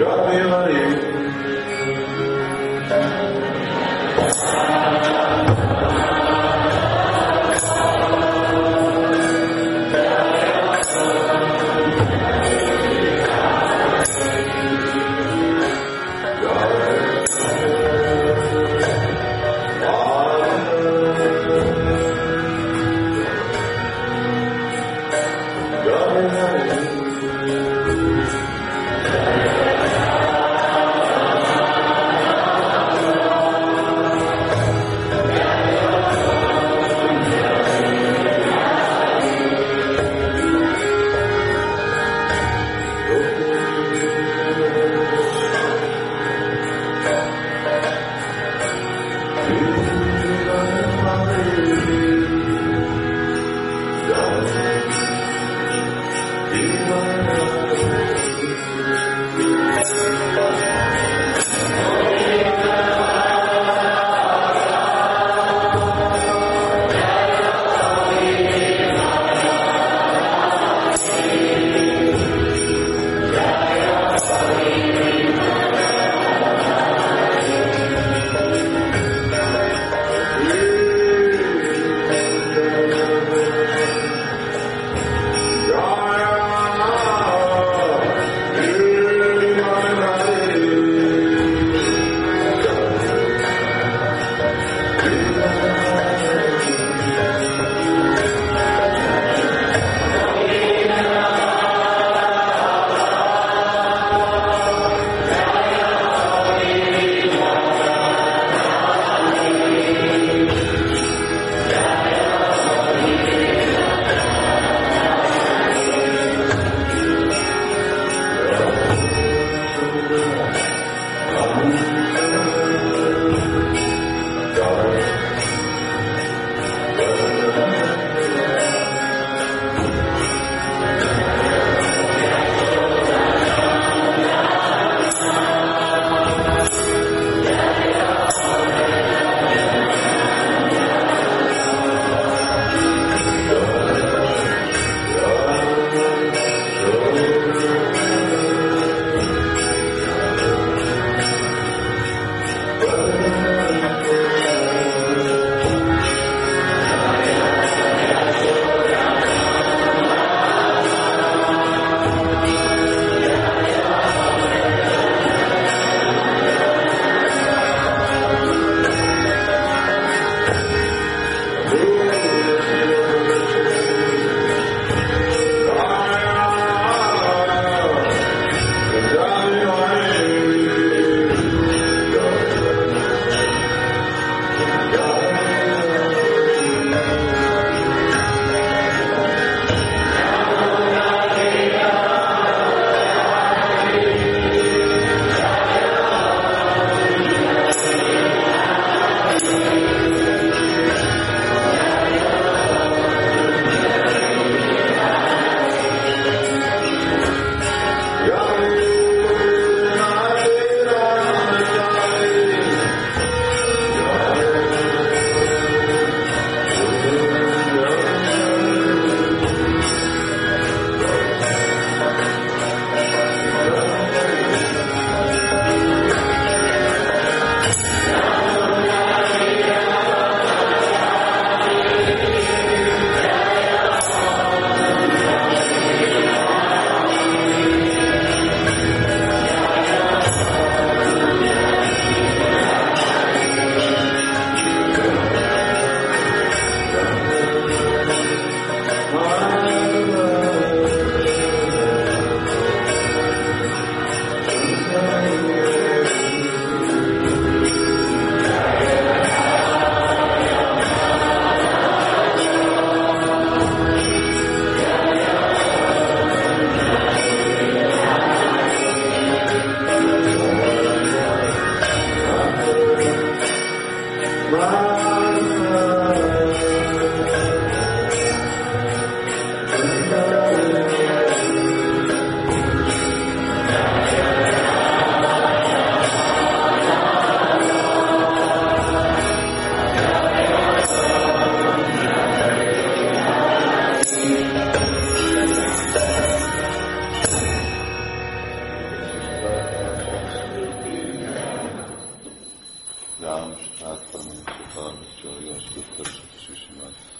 Jovem Maria.